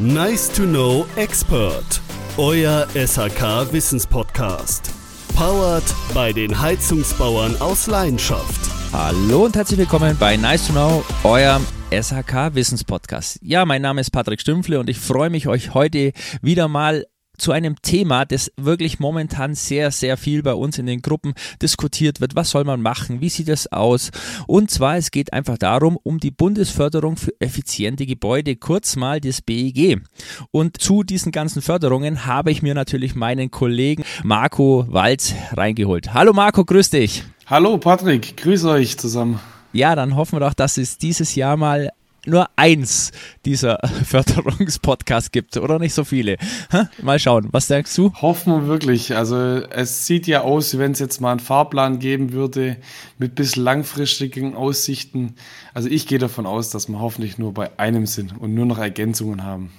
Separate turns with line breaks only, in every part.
Nice to Know Expert. Euer SHK Wissenspodcast. Powered bei den Heizungsbauern aus Leidenschaft.
Hallo und herzlich willkommen bei Nice to Know, eurem SHK Wissenspodcast. Ja, mein Name ist Patrick Stümpfle und ich freue mich, euch heute wieder mal zu einem Thema, das wirklich momentan sehr, sehr viel bei uns in den Gruppen diskutiert wird. Was soll man machen? Wie sieht es aus? Und zwar, es geht einfach darum, um die Bundesförderung für effiziente Gebäude, kurz mal das BEG. Und zu diesen ganzen Förderungen habe ich mir natürlich meinen Kollegen Marco Walz reingeholt. Hallo Marco, grüß dich.
Hallo Patrick, grüß euch zusammen.
Ja, dann hoffen wir doch, dass es dieses Jahr mal nur eins dieser Förderungspodcasts gibt oder nicht so viele. Mal schauen, was denkst du?
Hoffen wir wirklich. Also es sieht ja aus, wenn es jetzt mal einen Fahrplan geben würde mit bis langfristigen Aussichten. Also ich gehe davon aus, dass wir hoffentlich nur bei einem sind und nur noch Ergänzungen haben.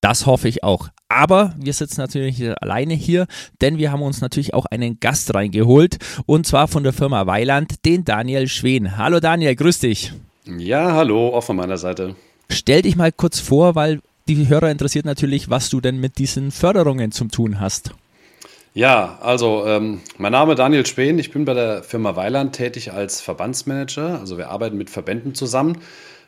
Das hoffe ich auch. Aber wir sitzen natürlich alleine hier, denn wir haben uns natürlich auch einen Gast reingeholt und zwar von der Firma Weiland, den Daniel Schwen. Hallo Daniel, grüß dich.
Ja, hallo, auch von meiner Seite.
Stell dich mal kurz vor, weil die Hörer interessiert natürlich, was du denn mit diesen Förderungen zum tun hast.
Ja, also ähm, mein Name ist Daniel Spehn, ich bin bei der Firma Weiland tätig als Verbandsmanager. Also wir arbeiten mit Verbänden zusammen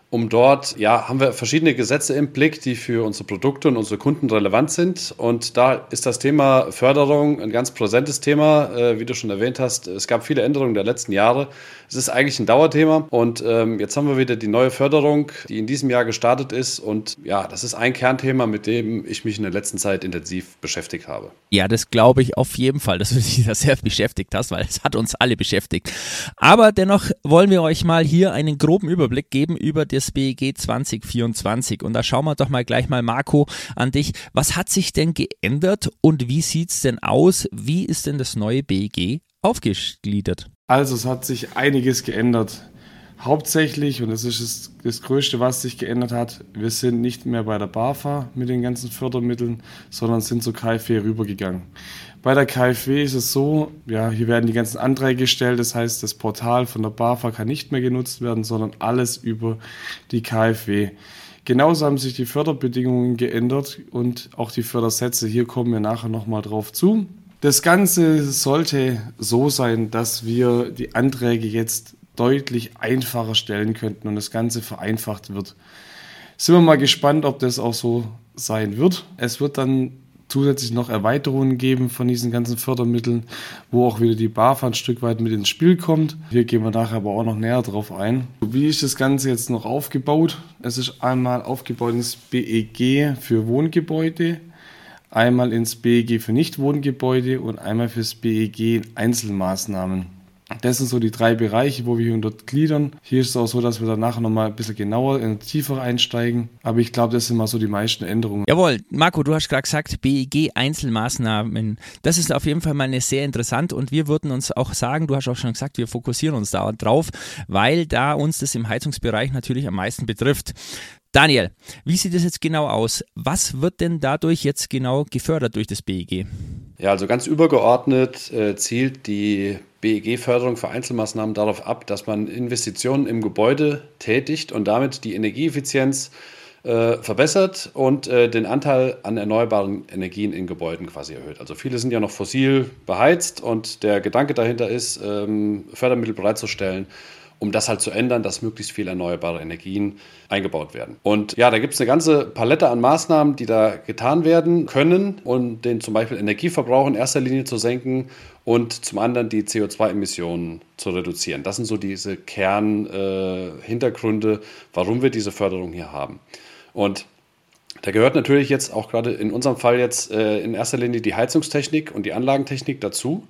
um dort, ja, haben wir verschiedene Gesetze im Blick, die für unsere Produkte und unsere Kunden relevant sind. Und da ist das Thema Förderung ein ganz präsentes Thema, äh, wie du schon erwähnt hast. Es gab viele Änderungen der letzten Jahre. Es ist eigentlich ein Dauerthema. Und ähm, jetzt haben wir wieder die neue Förderung, die in diesem Jahr gestartet ist. Und ja, das ist ein Kernthema, mit dem ich mich in der letzten Zeit intensiv beschäftigt habe.
Ja, das glaube ich auf jeden Fall, dass du dich da sehr beschäftigt hast, weil es hat uns alle beschäftigt. Aber dennoch wollen wir euch mal hier einen groben Überblick geben über die des BEG 2024. Und da schauen wir doch mal gleich mal, Marco, an dich. Was hat sich denn geändert und wie sieht es denn aus? Wie ist denn das neue BEG aufgegliedert?
Also es hat sich einiges geändert. Hauptsächlich, und das ist das, das, Größte, was sich geändert hat, wir sind nicht mehr bei der BAFA mit den ganzen Fördermitteln, sondern sind zur KfW rübergegangen. Bei der KfW ist es so, ja, hier werden die ganzen Anträge gestellt, das heißt, das Portal von der BAFA kann nicht mehr genutzt werden, sondern alles über die KfW. Genauso haben sich die Förderbedingungen geändert und auch die Fördersätze. Hier kommen wir nachher nochmal drauf zu. Das Ganze sollte so sein, dass wir die Anträge jetzt deutlich einfacher stellen könnten und das Ganze vereinfacht wird. Sind wir mal gespannt, ob das auch so sein wird. Es wird dann zusätzlich noch Erweiterungen geben von diesen ganzen Fördermitteln, wo auch wieder die BAFA ein Stück weit mit ins Spiel kommt. Hier gehen wir nachher aber auch noch näher drauf ein. Wie ist das Ganze jetzt noch aufgebaut? Es ist einmal aufgebaut ins BEG für Wohngebäude, einmal ins BEG für Nichtwohngebäude und einmal fürs BEG Einzelmaßnahmen. Das sind so die drei Bereiche, wo wir hier dort gliedern. Hier ist es auch so, dass wir danach nochmal ein bisschen genauer, in tiefer einsteigen. Aber ich glaube, das sind mal so die meisten Änderungen.
Jawohl, Marco, du hast gerade gesagt, BEG Einzelmaßnahmen. Das ist auf jeden Fall mal eine sehr interessant und wir würden uns auch sagen, du hast auch schon gesagt, wir fokussieren uns da drauf, weil da uns das im Heizungsbereich natürlich am meisten betrifft. Daniel, wie sieht es jetzt genau aus? Was wird denn dadurch jetzt genau gefördert durch das BEG?
Ja, also ganz übergeordnet äh, zielt die BEG-Förderung für Einzelmaßnahmen darauf ab, dass man Investitionen im Gebäude tätigt und damit die Energieeffizienz äh, verbessert und äh, den Anteil an erneuerbaren Energien in Gebäuden quasi erhöht. Also viele sind ja noch fossil beheizt und der Gedanke dahinter ist, ähm, Fördermittel bereitzustellen, um das halt zu ändern, dass möglichst viele erneuerbare Energien eingebaut werden. Und ja, da gibt es eine ganze Palette an Maßnahmen, die da getan werden können, um den zum Beispiel Energieverbrauch in erster Linie zu senken und zum anderen die CO2-Emissionen zu reduzieren. Das sind so diese Kernhintergründe, äh, warum wir diese Förderung hier haben. Und da gehört natürlich jetzt auch gerade in unserem Fall jetzt äh, in erster Linie die Heizungstechnik und die Anlagentechnik dazu.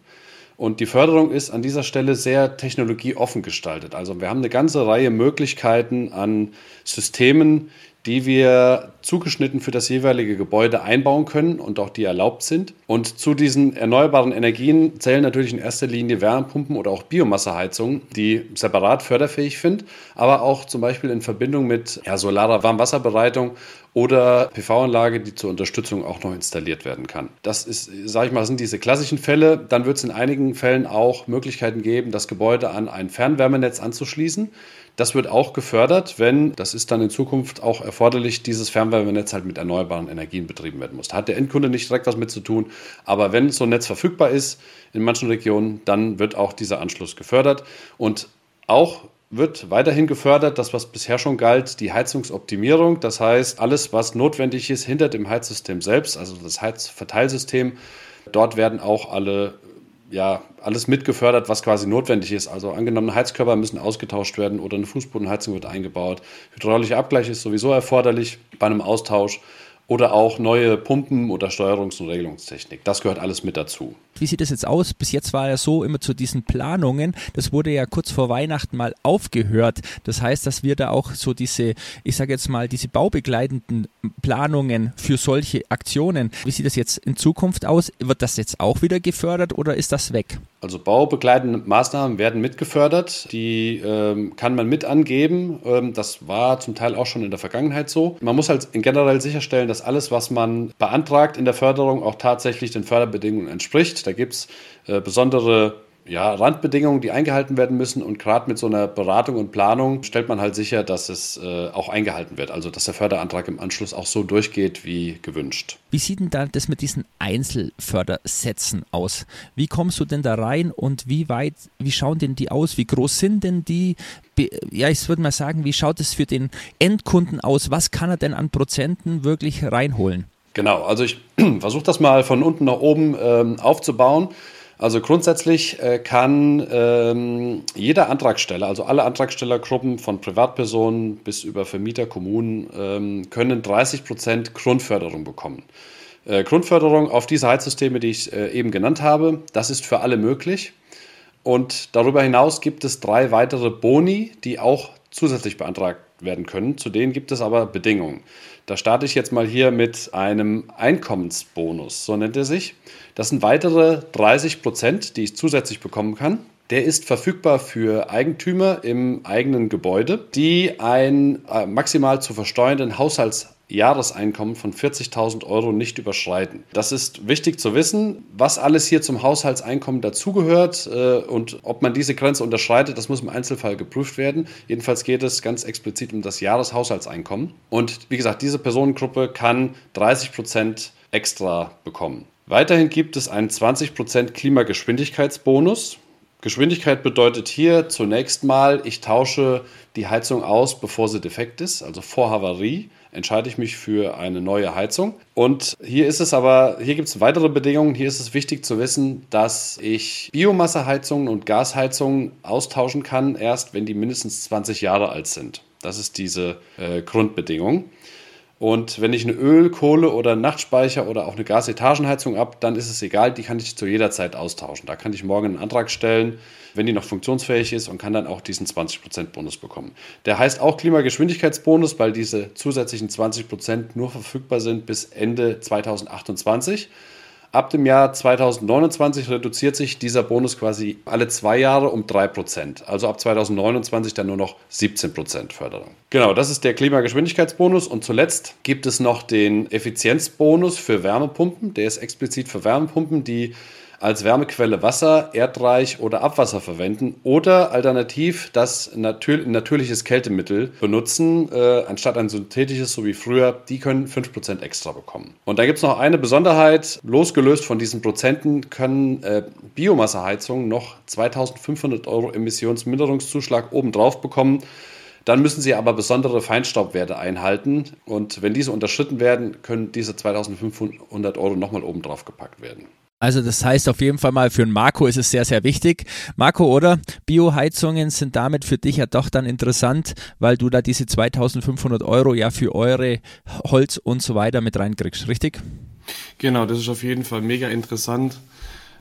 Und die Förderung ist an dieser Stelle sehr technologieoffen gestaltet. Also wir haben eine ganze Reihe Möglichkeiten an Systemen, die wir zugeschnitten für das jeweilige Gebäude einbauen können und auch die erlaubt sind. Und zu diesen erneuerbaren Energien zählen natürlich in erster Linie Wärmepumpen oder auch Biomasseheizungen, die separat förderfähig sind, aber auch zum Beispiel in Verbindung mit ja, solarer Warmwasserbereitung oder PV-Anlage, die zur Unterstützung auch noch installiert werden kann. Das ist, sage ich mal, sind diese klassischen Fälle. Dann wird es in einigen Fällen auch Möglichkeiten geben, das Gebäude an ein Fernwärmenetz anzuschließen. Das wird auch gefördert, wenn, das ist dann in Zukunft auch erforderlich, dieses Fernwärmenetz halt mit erneuerbaren Energien betrieben werden muss. Da hat der Endkunde nicht direkt was mit zu tun, aber wenn so ein Netz verfügbar ist in manchen Regionen, dann wird auch dieser Anschluss gefördert. Und auch wird weiterhin gefördert, das was bisher schon galt, die Heizungsoptimierung. Das heißt, alles, was notwendig ist hinter dem Heizsystem selbst, also das Heizverteilsystem, dort werden auch alle ja, alles mitgefördert, was quasi notwendig ist. Also angenommene Heizkörper müssen ausgetauscht werden oder eine Fußbodenheizung wird eingebaut. Hydraulischer Abgleich ist sowieso erforderlich bei einem Austausch oder auch neue Pumpen oder Steuerungs- und Regelungstechnik. Das gehört alles mit dazu.
Wie sieht es jetzt aus? Bis jetzt war ja so immer zu diesen Planungen, das wurde ja kurz vor Weihnachten mal aufgehört. Das heißt, dass wir da auch so diese, ich sage jetzt mal, diese baubegleitenden Planungen für solche Aktionen, wie sieht das jetzt in Zukunft aus? Wird das jetzt auch wieder gefördert oder ist das weg?
Also baubegleitende Maßnahmen werden mitgefördert. Die ähm, kann man mit angeben. Ähm, das war zum Teil auch schon in der Vergangenheit so. Man muss halt generell sicherstellen, dass alles, was man beantragt in der Förderung, auch tatsächlich den Förderbedingungen entspricht. Da gibt es äh, besondere ja, Randbedingungen, die eingehalten werden müssen. Und gerade mit so einer Beratung und Planung stellt man halt sicher, dass es äh, auch eingehalten wird. Also dass der Förderantrag im Anschluss auch so durchgeht wie gewünscht.
Wie sieht denn da das mit diesen Einzelfördersätzen aus? Wie kommst du denn da rein und wie weit, wie schauen denn die aus? Wie groß sind denn die? Ja, ich würde mal sagen, wie schaut es für den Endkunden aus? Was kann er denn an Prozenten wirklich reinholen?
Genau, also ich versuche das mal von unten nach oben ähm, aufzubauen. Also grundsätzlich äh, kann ähm, jeder Antragsteller, also alle Antragstellergruppen von Privatpersonen bis über Vermieter, Kommunen, ähm, können 30 Prozent Grundförderung bekommen. Äh, Grundförderung auf diese Heizsysteme, die ich äh, eben genannt habe, das ist für alle möglich. Und darüber hinaus gibt es drei weitere Boni, die auch zusätzlich beantragt werden können. Zu denen gibt es aber Bedingungen. Da starte ich jetzt mal hier mit einem Einkommensbonus, so nennt er sich. Das sind weitere 30 Prozent, die ich zusätzlich bekommen kann. Der ist verfügbar für Eigentümer im eigenen Gebäude, die ein äh, maximal zu versteuernden Haushaltsjahreseinkommen von 40.000 Euro nicht überschreiten. Das ist wichtig zu wissen, was alles hier zum Haushaltseinkommen dazugehört äh, und ob man diese Grenze unterschreitet, das muss im Einzelfall geprüft werden. Jedenfalls geht es ganz explizit um das Jahreshaushaltseinkommen. Und wie gesagt, diese Personengruppe kann 30 Prozent extra bekommen. Weiterhin gibt es einen 20% Klimageschwindigkeitsbonus. Geschwindigkeit bedeutet hier zunächst mal, ich tausche die Heizung aus, bevor sie defekt ist, also vor Havarie entscheide ich mich für eine neue Heizung. Und hier ist es aber, hier gibt es weitere Bedingungen. Hier ist es wichtig zu wissen, dass ich Biomasseheizungen und Gasheizungen austauschen kann, erst wenn die mindestens 20 Jahre alt sind. Das ist diese äh, Grundbedingung. Und wenn ich eine Öl-, Kohle- oder Nachtspeicher oder auch eine Gasetagenheizung habe, dann ist es egal, die kann ich zu jeder Zeit austauschen. Da kann ich morgen einen Antrag stellen, wenn die noch funktionsfähig ist und kann dann auch diesen 20% Bonus bekommen. Der heißt auch Klimageschwindigkeitsbonus, weil diese zusätzlichen 20% nur verfügbar sind bis Ende 2028. Ab dem Jahr 2029 reduziert sich dieser Bonus quasi alle zwei Jahre um 3%. Also ab 2029 dann nur noch 17% Förderung. Genau, das ist der Klimageschwindigkeitsbonus. Und zuletzt gibt es noch den Effizienzbonus für Wärmepumpen. Der ist explizit für Wärmepumpen, die als Wärmequelle Wasser, Erdreich oder Abwasser verwenden oder alternativ das natür natürliches Kältemittel benutzen, äh, anstatt ein synthetisches, so wie früher. Die können 5% extra bekommen. Und da gibt es noch eine Besonderheit. Losgelöst von diesen Prozenten können äh, Biomasseheizungen noch 2500 Euro Emissionsminderungszuschlag obendrauf bekommen. Dann müssen sie aber besondere Feinstaubwerte einhalten. Und wenn diese unterschritten werden, können diese 2500 Euro nochmal obendrauf gepackt werden.
Also das heißt auf jeden Fall mal für einen Marco ist es sehr, sehr wichtig. Marco, oder? Bioheizungen sind damit für dich ja doch dann interessant, weil du da diese 2500 Euro ja für eure Holz und so weiter mit reinkriegst, richtig?
Genau, das ist auf jeden Fall mega interessant.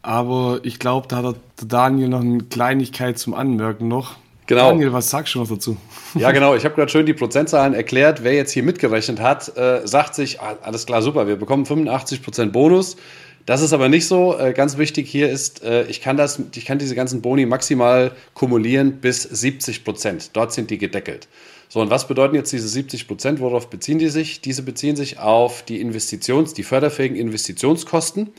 Aber ich glaube, da hat der Daniel noch eine Kleinigkeit zum Anmerken noch.
Genau.
Daniel, was sagst du noch dazu?
Ja, genau. Ich habe gerade schön die Prozentzahlen erklärt. Wer jetzt hier mitgerechnet hat, äh, sagt sich, ah, alles klar, super, wir bekommen 85% Bonus. Das ist aber nicht so. Äh, ganz wichtig hier ist, äh, ich kann das, ich kann diese ganzen Boni maximal kumulieren bis 70 Prozent. Dort sind die gedeckelt. So, und was bedeuten jetzt diese 70 Prozent? Worauf beziehen die sich? Diese beziehen sich auf die Investitions-, die förderfähigen Investitionskosten.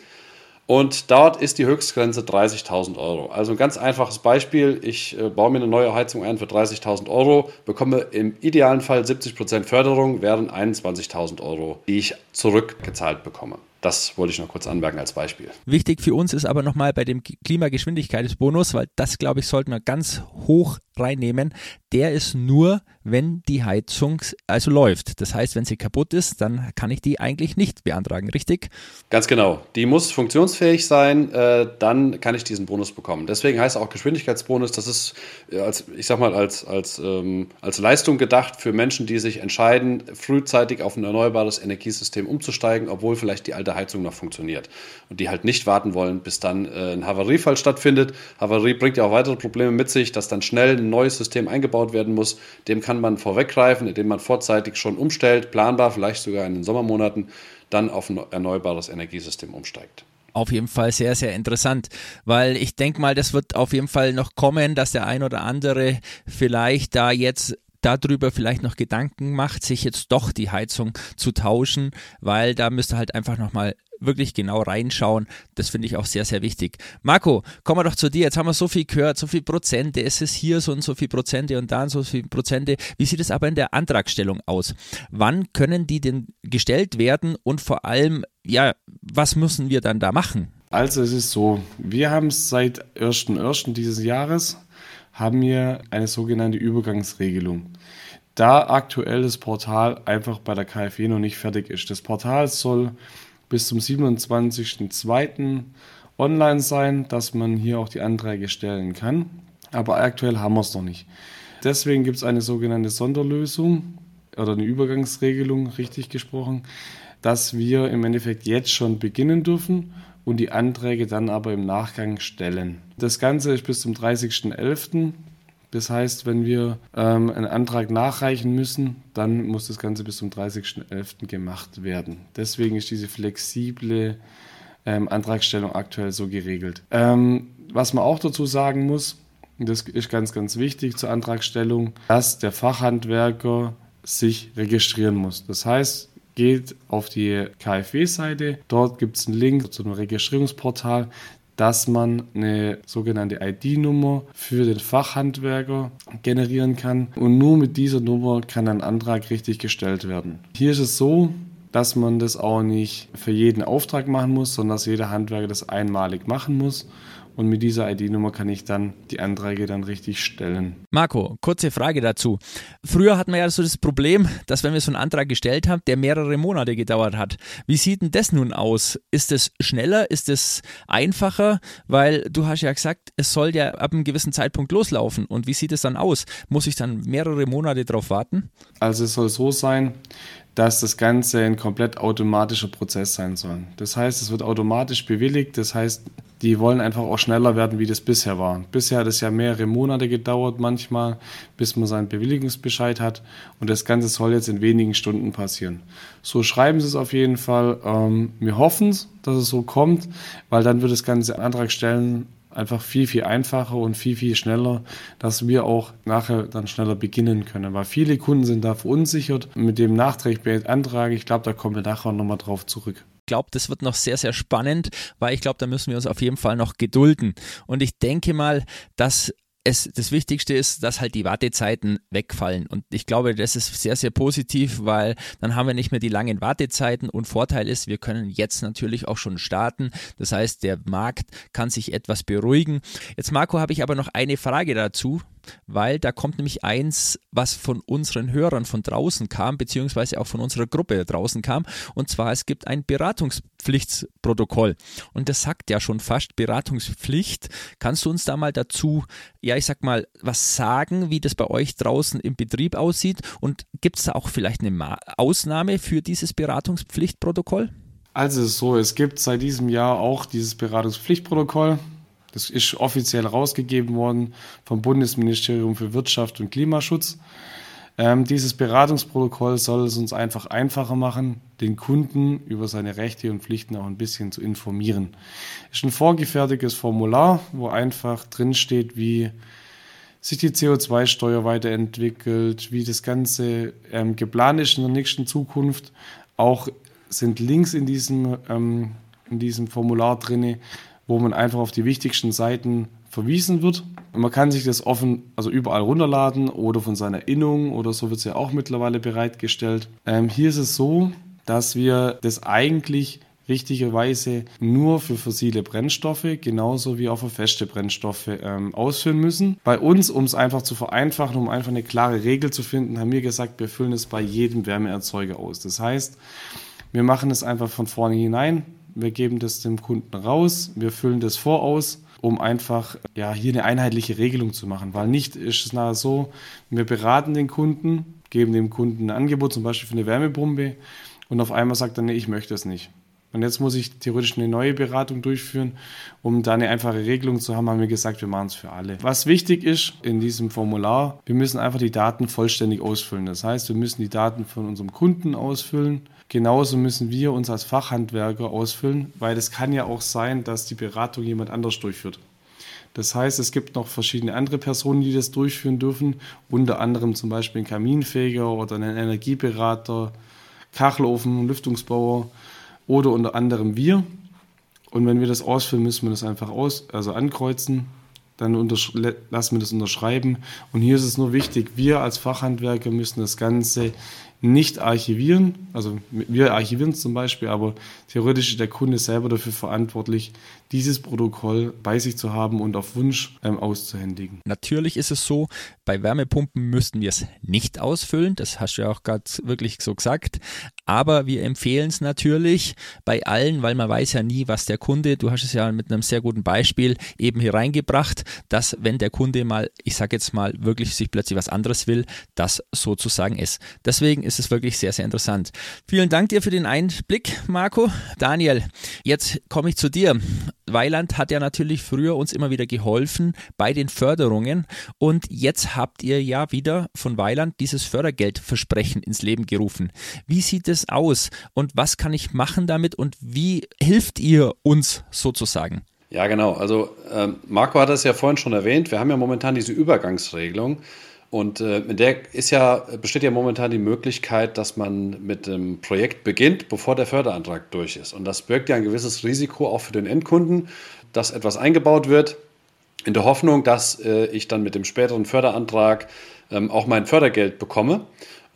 Und dort ist die Höchstgrenze 30.000 Euro. Also ein ganz einfaches Beispiel. Ich äh, baue mir eine neue Heizung ein für 30.000 Euro, bekomme im idealen Fall 70% Förderung, wären 21.000 Euro, die ich zurückgezahlt bekomme. Das wollte ich noch kurz anmerken als Beispiel.
Wichtig für uns ist aber nochmal bei dem Klimageschwindigkeitsbonus, weil das, glaube ich, sollten wir ganz hoch reinnehmen. Der ist nur, wenn die Heizung also läuft. Das heißt, wenn sie kaputt ist, dann kann ich die eigentlich nicht beantragen, richtig?
Ganz genau. Die muss funktionsfähig sein, äh, dann kann ich diesen Bonus bekommen. Deswegen heißt auch Geschwindigkeitsbonus, das ist äh, als, ich sag mal, als, als, ähm, als Leistung gedacht für Menschen, die sich entscheiden, frühzeitig auf ein erneuerbares Energiesystem umzusteigen, obwohl vielleicht die alte Heizung noch funktioniert. Und die halt nicht warten wollen, bis dann äh, ein Havariefall stattfindet. Havarie bringt ja auch weitere Probleme mit sich, dass dann schnell ein neues System eingebaut werden muss. Dem kann man vorweggreifen, indem man vorzeitig schon umstellt, planbar, vielleicht sogar in den Sommermonaten, dann auf ein erneuerbares Energiesystem umsteigt
auf jeden Fall sehr, sehr interessant, weil ich denke mal, das wird auf jeden Fall noch kommen, dass der ein oder andere vielleicht da jetzt darüber vielleicht noch Gedanken macht, sich jetzt doch die Heizung zu tauschen, weil da müsste halt einfach nochmal wirklich genau reinschauen. Das finde ich auch sehr, sehr wichtig. Marco, kommen wir doch zu dir. Jetzt haben wir so viel gehört, so viele Prozente. Es ist hier so und so viele Prozente und dann so viele Prozente. Wie sieht es aber in der Antragstellung aus? Wann können die denn gestellt werden und vor allem, ja, was müssen wir dann da machen?
Also es ist so, wir haben es seit 1.1. dieses Jahres, haben wir eine sogenannte Übergangsregelung da aktuell das Portal einfach bei der KfW noch nicht fertig ist. Das Portal soll bis zum 27.02. online sein, dass man hier auch die Anträge stellen kann. Aber aktuell haben wir es noch nicht. Deswegen gibt es eine sogenannte Sonderlösung oder eine Übergangsregelung, richtig gesprochen, dass wir im Endeffekt jetzt schon beginnen dürfen und die Anträge dann aber im Nachgang stellen. Das Ganze ist bis zum 30.11. Das heißt, wenn wir ähm, einen Antrag nachreichen müssen, dann muss das Ganze bis zum 30.11. gemacht werden. Deswegen ist diese flexible ähm, Antragstellung aktuell so geregelt. Ähm, was man auch dazu sagen muss, das ist ganz, ganz wichtig zur Antragstellung, dass der Fachhandwerker sich registrieren muss. Das heißt, geht auf die KfW-Seite. Dort gibt es einen Link zu einem Registrierungsportal dass man eine sogenannte ID-Nummer für den Fachhandwerker generieren kann. Und nur mit dieser Nummer kann ein Antrag richtig gestellt werden. Hier ist es so, dass man das auch nicht für jeden Auftrag machen muss, sondern dass jeder Handwerker das einmalig machen muss. Und mit dieser ID-Nummer kann ich dann die Anträge dann richtig stellen.
Marco, kurze Frage dazu. Früher hatten wir ja so das Problem, dass wenn wir so einen Antrag gestellt haben, der mehrere Monate gedauert hat. Wie sieht denn das nun aus? Ist es schneller? Ist es einfacher? Weil du hast ja gesagt, es soll ja ab einem gewissen Zeitpunkt loslaufen. Und wie sieht es dann aus? Muss ich dann mehrere Monate darauf warten?
Also es soll so sein, dass das Ganze ein komplett automatischer Prozess sein soll. Das heißt, es wird automatisch bewilligt. Das heißt, die wollen einfach auch schneller werden, wie das bisher war. Bisher hat es ja mehrere Monate gedauert manchmal, bis man seinen Bewilligungsbescheid hat. Und das Ganze soll jetzt in wenigen Stunden passieren. So schreiben sie es auf jeden Fall. Ähm, wir hoffen es, dass es so kommt, weil dann wird das ganze Antrag stellen einfach viel, viel einfacher und viel, viel schneller, dass wir auch nachher dann schneller beginnen können. Weil viele Kunden sind da verunsichert mit dem nachträglichen Antrag. Ich glaube, da kommen wir nachher nochmal drauf zurück
glaube, das wird noch sehr, sehr spannend, weil ich glaube, da müssen wir uns auf jeden Fall noch gedulden. Und ich denke mal, dass es, das Wichtigste ist, dass halt die Wartezeiten wegfallen. Und ich glaube, das ist sehr, sehr positiv, weil dann haben wir nicht mehr die langen Wartezeiten. Und Vorteil ist, wir können jetzt natürlich auch schon starten. Das heißt, der Markt kann sich etwas beruhigen. Jetzt, Marco, habe ich aber noch eine Frage dazu weil da kommt nämlich eins, was von unseren Hörern von draußen kam, beziehungsweise auch von unserer Gruppe draußen kam, und zwar es gibt ein Beratungspflichtprotokoll. Und das sagt ja schon fast Beratungspflicht. Kannst du uns da mal dazu, ja, ich sag mal, was sagen, wie das bei euch draußen im Betrieb aussieht? Und gibt es da auch vielleicht eine Ausnahme für dieses Beratungspflichtprotokoll?
Also so, es gibt seit diesem Jahr auch dieses Beratungspflichtprotokoll. Das ist offiziell rausgegeben worden vom Bundesministerium für Wirtschaft und Klimaschutz. Ähm, dieses Beratungsprotokoll soll es uns einfach einfacher machen, den Kunden über seine Rechte und Pflichten auch ein bisschen zu informieren. Es ist ein vorgefertigtes Formular, wo einfach drinsteht, wie sich die CO2-Steuer weiterentwickelt, wie das Ganze ähm, geplant ist in der nächsten Zukunft. Auch sind Links in diesem ähm, in diesem Formular drin, wo man einfach auf die wichtigsten Seiten verwiesen wird. Und man kann sich das offen, also überall runterladen oder von seiner Innung oder so wird es ja auch mittlerweile bereitgestellt. Ähm, hier ist es so, dass wir das eigentlich richtigerweise nur für fossile Brennstoffe, genauso wie auch für feste Brennstoffe ähm, ausfüllen müssen. Bei uns, um es einfach zu vereinfachen, um einfach eine klare Regel zu finden, haben wir gesagt, wir füllen es bei jedem Wärmeerzeuger aus. Das heißt, wir machen es einfach von vorne hinein, wir geben das dem Kunden raus, wir füllen das voraus um einfach ja, hier eine einheitliche Regelung zu machen. Weil nicht ist es nachher so, wir beraten den Kunden, geben dem Kunden ein Angebot, zum Beispiel für eine Wärmepumpe, und auf einmal sagt er, nee, ich möchte es nicht. Und jetzt muss ich theoretisch eine neue Beratung durchführen, um da eine einfache Regelung zu haben, haben wir gesagt, wir machen es für alle. Was wichtig ist in diesem Formular, wir müssen einfach die Daten vollständig ausfüllen. Das heißt, wir müssen die Daten von unserem Kunden ausfüllen. Genauso müssen wir uns als Fachhandwerker ausfüllen, weil es kann ja auch sein, dass die Beratung jemand anders durchführt. Das heißt, es gibt noch verschiedene andere Personen, die das durchführen dürfen, unter anderem zum Beispiel ein Kaminfeger oder einen Energieberater, Kachelofen, Lüftungsbauer oder unter anderem wir. Und wenn wir das ausfüllen, müssen wir das einfach aus, also ankreuzen, dann lassen wir das unterschreiben. Und hier ist es nur wichtig, wir als Fachhandwerker müssen das Ganze nicht archivieren. Also wir archivieren es zum Beispiel, aber theoretisch ist der Kunde selber dafür verantwortlich, dieses Protokoll bei sich zu haben und auf Wunsch ähm, auszuhändigen.
Natürlich ist es so, bei Wärmepumpen müssten wir es nicht ausfüllen, das hast du ja auch gerade wirklich so gesagt, aber wir empfehlen es natürlich bei allen, weil man weiß ja nie, was der Kunde, du hast es ja mit einem sehr guten Beispiel eben hier reingebracht, dass wenn der Kunde mal, ich sage jetzt mal, wirklich sich plötzlich was anderes will, das sozusagen ist. Deswegen ist es wirklich sehr, sehr interessant. Vielen Dank dir für den Einblick, Marco. Daniel, jetzt komme ich zu dir. Weiland hat ja natürlich früher uns immer wieder geholfen bei den Förderungen und jetzt habt ihr ja wieder von Weiland dieses Fördergeldversprechen ins Leben gerufen. Wie sieht es aus und was kann ich machen damit und wie hilft ihr uns sozusagen?
Ja, genau. Also ähm, Marco hat das ja vorhin schon erwähnt. Wir haben ja momentan diese Übergangsregelung. Und äh, der ist ja, besteht ja momentan die Möglichkeit, dass man mit dem Projekt beginnt, bevor der Förderantrag durch ist. Und das birgt ja ein gewisses Risiko auch für den Endkunden, dass etwas eingebaut wird, in der Hoffnung, dass äh, ich dann mit dem späteren Förderantrag ähm, auch mein Fördergeld bekomme.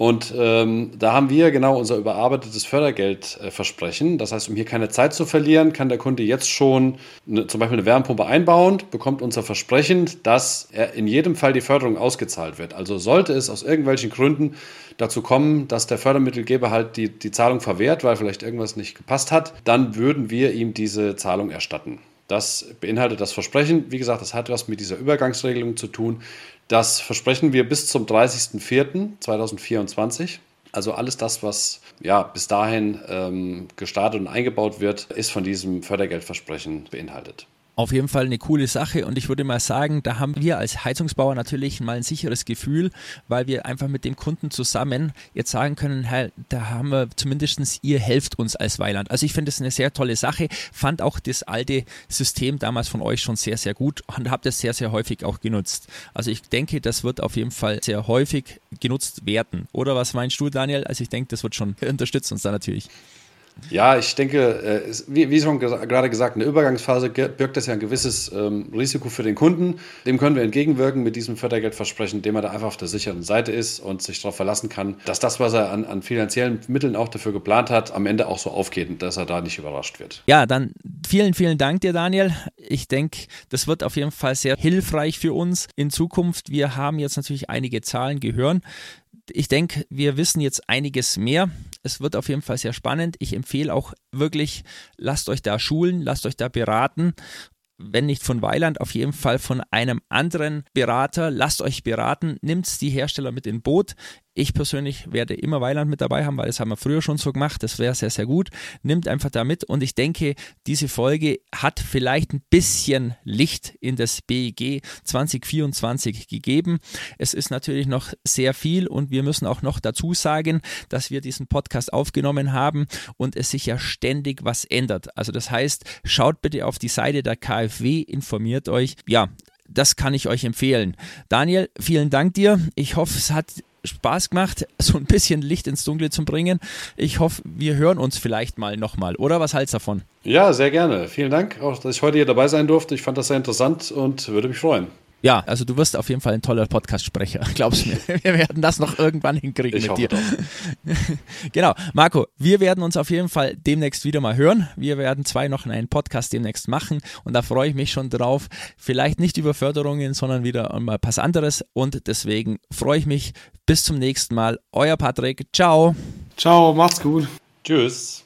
Und ähm, da haben wir genau unser überarbeitetes Fördergeldversprechen. Das heißt, um hier keine Zeit zu verlieren, kann der Kunde jetzt schon eine, zum Beispiel eine Wärmepumpe einbauen, bekommt unser Versprechen, dass er in jedem Fall die Förderung ausgezahlt wird. Also sollte es aus irgendwelchen Gründen dazu kommen, dass der Fördermittelgeber halt die, die Zahlung verwehrt, weil vielleicht irgendwas nicht gepasst hat, dann würden wir ihm diese Zahlung erstatten. Das beinhaltet das Versprechen. Wie gesagt, das hat was mit dieser Übergangsregelung zu tun. Das versprechen wir bis zum 30.04.2024. Also alles das, was ja bis dahin ähm, gestartet und eingebaut wird, ist von diesem Fördergeldversprechen beinhaltet.
Auf jeden Fall eine coole Sache und ich würde mal sagen, da haben wir als Heizungsbauer natürlich mal ein sicheres Gefühl, weil wir einfach mit dem Kunden zusammen jetzt sagen können, hey, da haben wir zumindestens ihr helft uns als Weiland. Also ich finde das eine sehr tolle Sache, fand auch das alte System damals von euch schon sehr, sehr gut und habe das sehr, sehr häufig auch genutzt. Also ich denke, das wird auf jeden Fall sehr häufig genutzt werden. Oder was meinst du, Daniel? Also ich denke, das wird schon unterstützt uns da natürlich.
Ja, ich denke, äh, wie, schon gerade gesagt, in der Übergangsphase birgt das ja ein gewisses ähm, Risiko für den Kunden. Dem können wir entgegenwirken mit diesem Fördergeldversprechen, indem er da einfach auf der sicheren Seite ist und sich darauf verlassen kann, dass das, was er an, an finanziellen Mitteln auch dafür geplant hat, am Ende auch so aufgeht und dass er da nicht überrascht wird.
Ja, dann vielen, vielen Dank dir, Daniel. Ich denke, das wird auf jeden Fall sehr hilfreich für uns in Zukunft. Wir haben jetzt natürlich einige Zahlen gehört ich denke, wir wissen jetzt einiges mehr. Es wird auf jeden Fall sehr spannend. Ich empfehle auch wirklich, lasst euch da schulen, lasst euch da beraten. Wenn nicht von Weiland, auf jeden Fall von einem anderen Berater. Lasst euch beraten, nimmt die Hersteller mit in Boot. Ich persönlich werde immer Weiland mit dabei haben, weil das haben wir früher schon so gemacht. Das wäre sehr, sehr gut. Nimmt einfach da mit und ich denke, diese Folge hat vielleicht ein bisschen Licht in das BEG 2024 gegeben. Es ist natürlich noch sehr viel und wir müssen auch noch dazu sagen, dass wir diesen Podcast aufgenommen haben und es sich ja ständig was ändert. Also das heißt, schaut bitte auf die Seite der KfW, informiert euch. Ja, das kann ich euch empfehlen. Daniel, vielen Dank dir. Ich hoffe, es hat Spaß gemacht, so ein bisschen Licht ins Dunkle zu bringen. Ich hoffe, wir hören uns vielleicht mal nochmal, oder? Was hältst du davon?
Ja, sehr gerne. Vielen Dank, auch dass ich heute hier dabei sein durfte. Ich fand das sehr interessant und würde mich freuen.
Ja, also du wirst auf jeden Fall ein toller Podcast-Sprecher, glaubst mir. Wir werden das noch irgendwann hinkriegen
ich
mit dir.
Doch.
genau, Marco, wir werden uns auf jeden Fall demnächst wieder mal hören. Wir werden zwei noch einen Podcast demnächst machen und da freue ich mich schon drauf. Vielleicht nicht über Förderungen, sondern wieder mal was anderes und deswegen freue ich mich. Bis zum nächsten Mal. Euer Patrick. Ciao.
Ciao, macht's gut.
Tschüss.